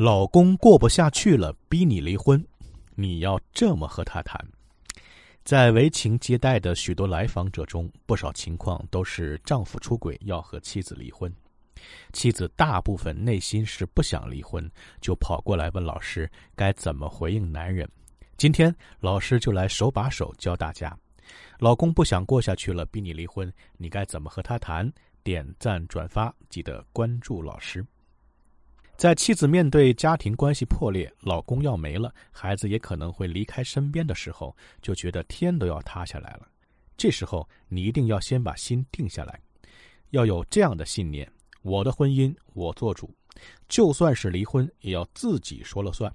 老公过不下去了，逼你离婚，你要这么和他谈。在为情接待的许多来访者中，不少情况都是丈夫出轨要和妻子离婚，妻子大部分内心是不想离婚，就跑过来问老师该怎么回应男人。今天老师就来手把手教大家：老公不想过下去了，逼你离婚，你该怎么和他谈？点赞转发，记得关注老师。在妻子面对家庭关系破裂、老公要没了、孩子也可能会离开身边的时候，就觉得天都要塌下来了。这时候，你一定要先把心定下来，要有这样的信念：我的婚姻我做主，就算是离婚，也要自己说了算。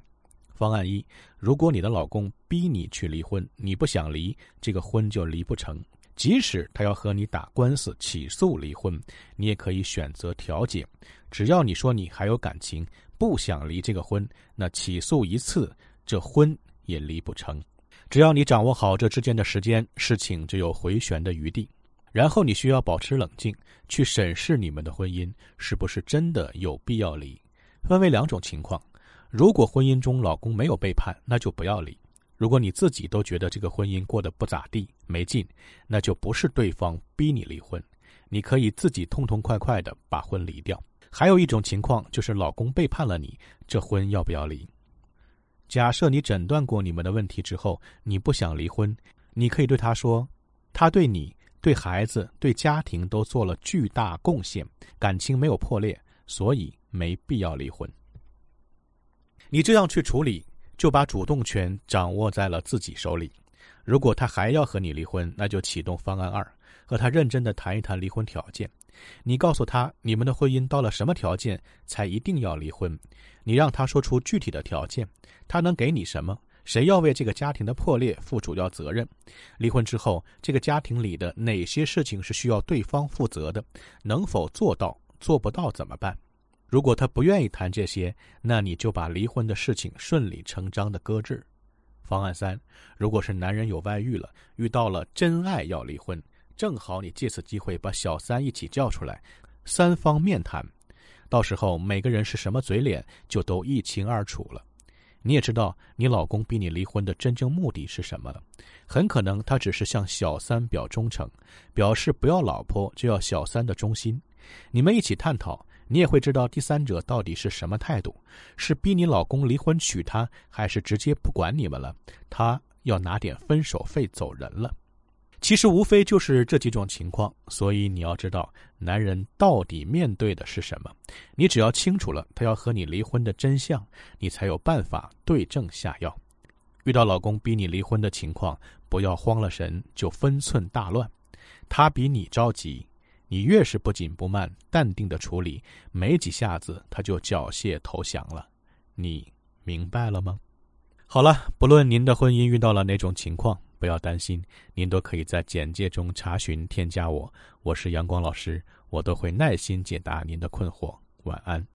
方案一：如果你的老公逼你去离婚，你不想离，这个婚就离不成。即使他要和你打官司起诉离婚，你也可以选择调解。只要你说你还有感情，不想离这个婚，那起诉一次，这婚也离不成。只要你掌握好这之间的时间，事情就有回旋的余地。然后你需要保持冷静，去审视你们的婚姻是不是真的有必要离。分为两种情况：如果婚姻中老公没有背叛，那就不要离。如果你自己都觉得这个婚姻过得不咋地、没劲，那就不是对方逼你离婚，你可以自己痛痛快快的把婚离掉。还有一种情况就是老公背叛了你，这婚要不要离？假设你诊断过你们的问题之后，你不想离婚，你可以对他说：“他对你、对孩子、对家庭都做了巨大贡献，感情没有破裂，所以没必要离婚。”你这样去处理。就把主动权掌握在了自己手里。如果他还要和你离婚，那就启动方案二，和他认真的谈一谈离婚条件。你告诉他你们的婚姻到了什么条件才一定要离婚，你让他说出具体的条件，他能给你什么？谁要为这个家庭的破裂负主要责任？离婚之后，这个家庭里的哪些事情是需要对方负责的？能否做到？做不到怎么办？如果他不愿意谈这些，那你就把离婚的事情顺理成章的搁置。方案三，如果是男人有外遇了，遇到了真爱要离婚，正好你借此机会把小三一起叫出来，三方面谈，到时候每个人是什么嘴脸就都一清二楚了。你也知道你老公逼你离婚的真正目的是什么了，很可能他只是向小三表忠诚，表示不要老婆就要小三的忠心。你们一起探讨。你也会知道第三者到底是什么态度，是逼你老公离婚娶她，还是直接不管你们了，他要拿点分手费走人了。其实无非就是这几种情况，所以你要知道男人到底面对的是什么。你只要清楚了他要和你离婚的真相，你才有办法对症下药。遇到老公逼你离婚的情况，不要慌了神就分寸大乱，他比你着急。你越是不紧不慢、淡定的处理，没几下子他就缴械投降了。你明白了吗？好了，不论您的婚姻遇到了哪种情况，不要担心，您都可以在简介中查询添加我，我是阳光老师，我都会耐心解答您的困惑。晚安。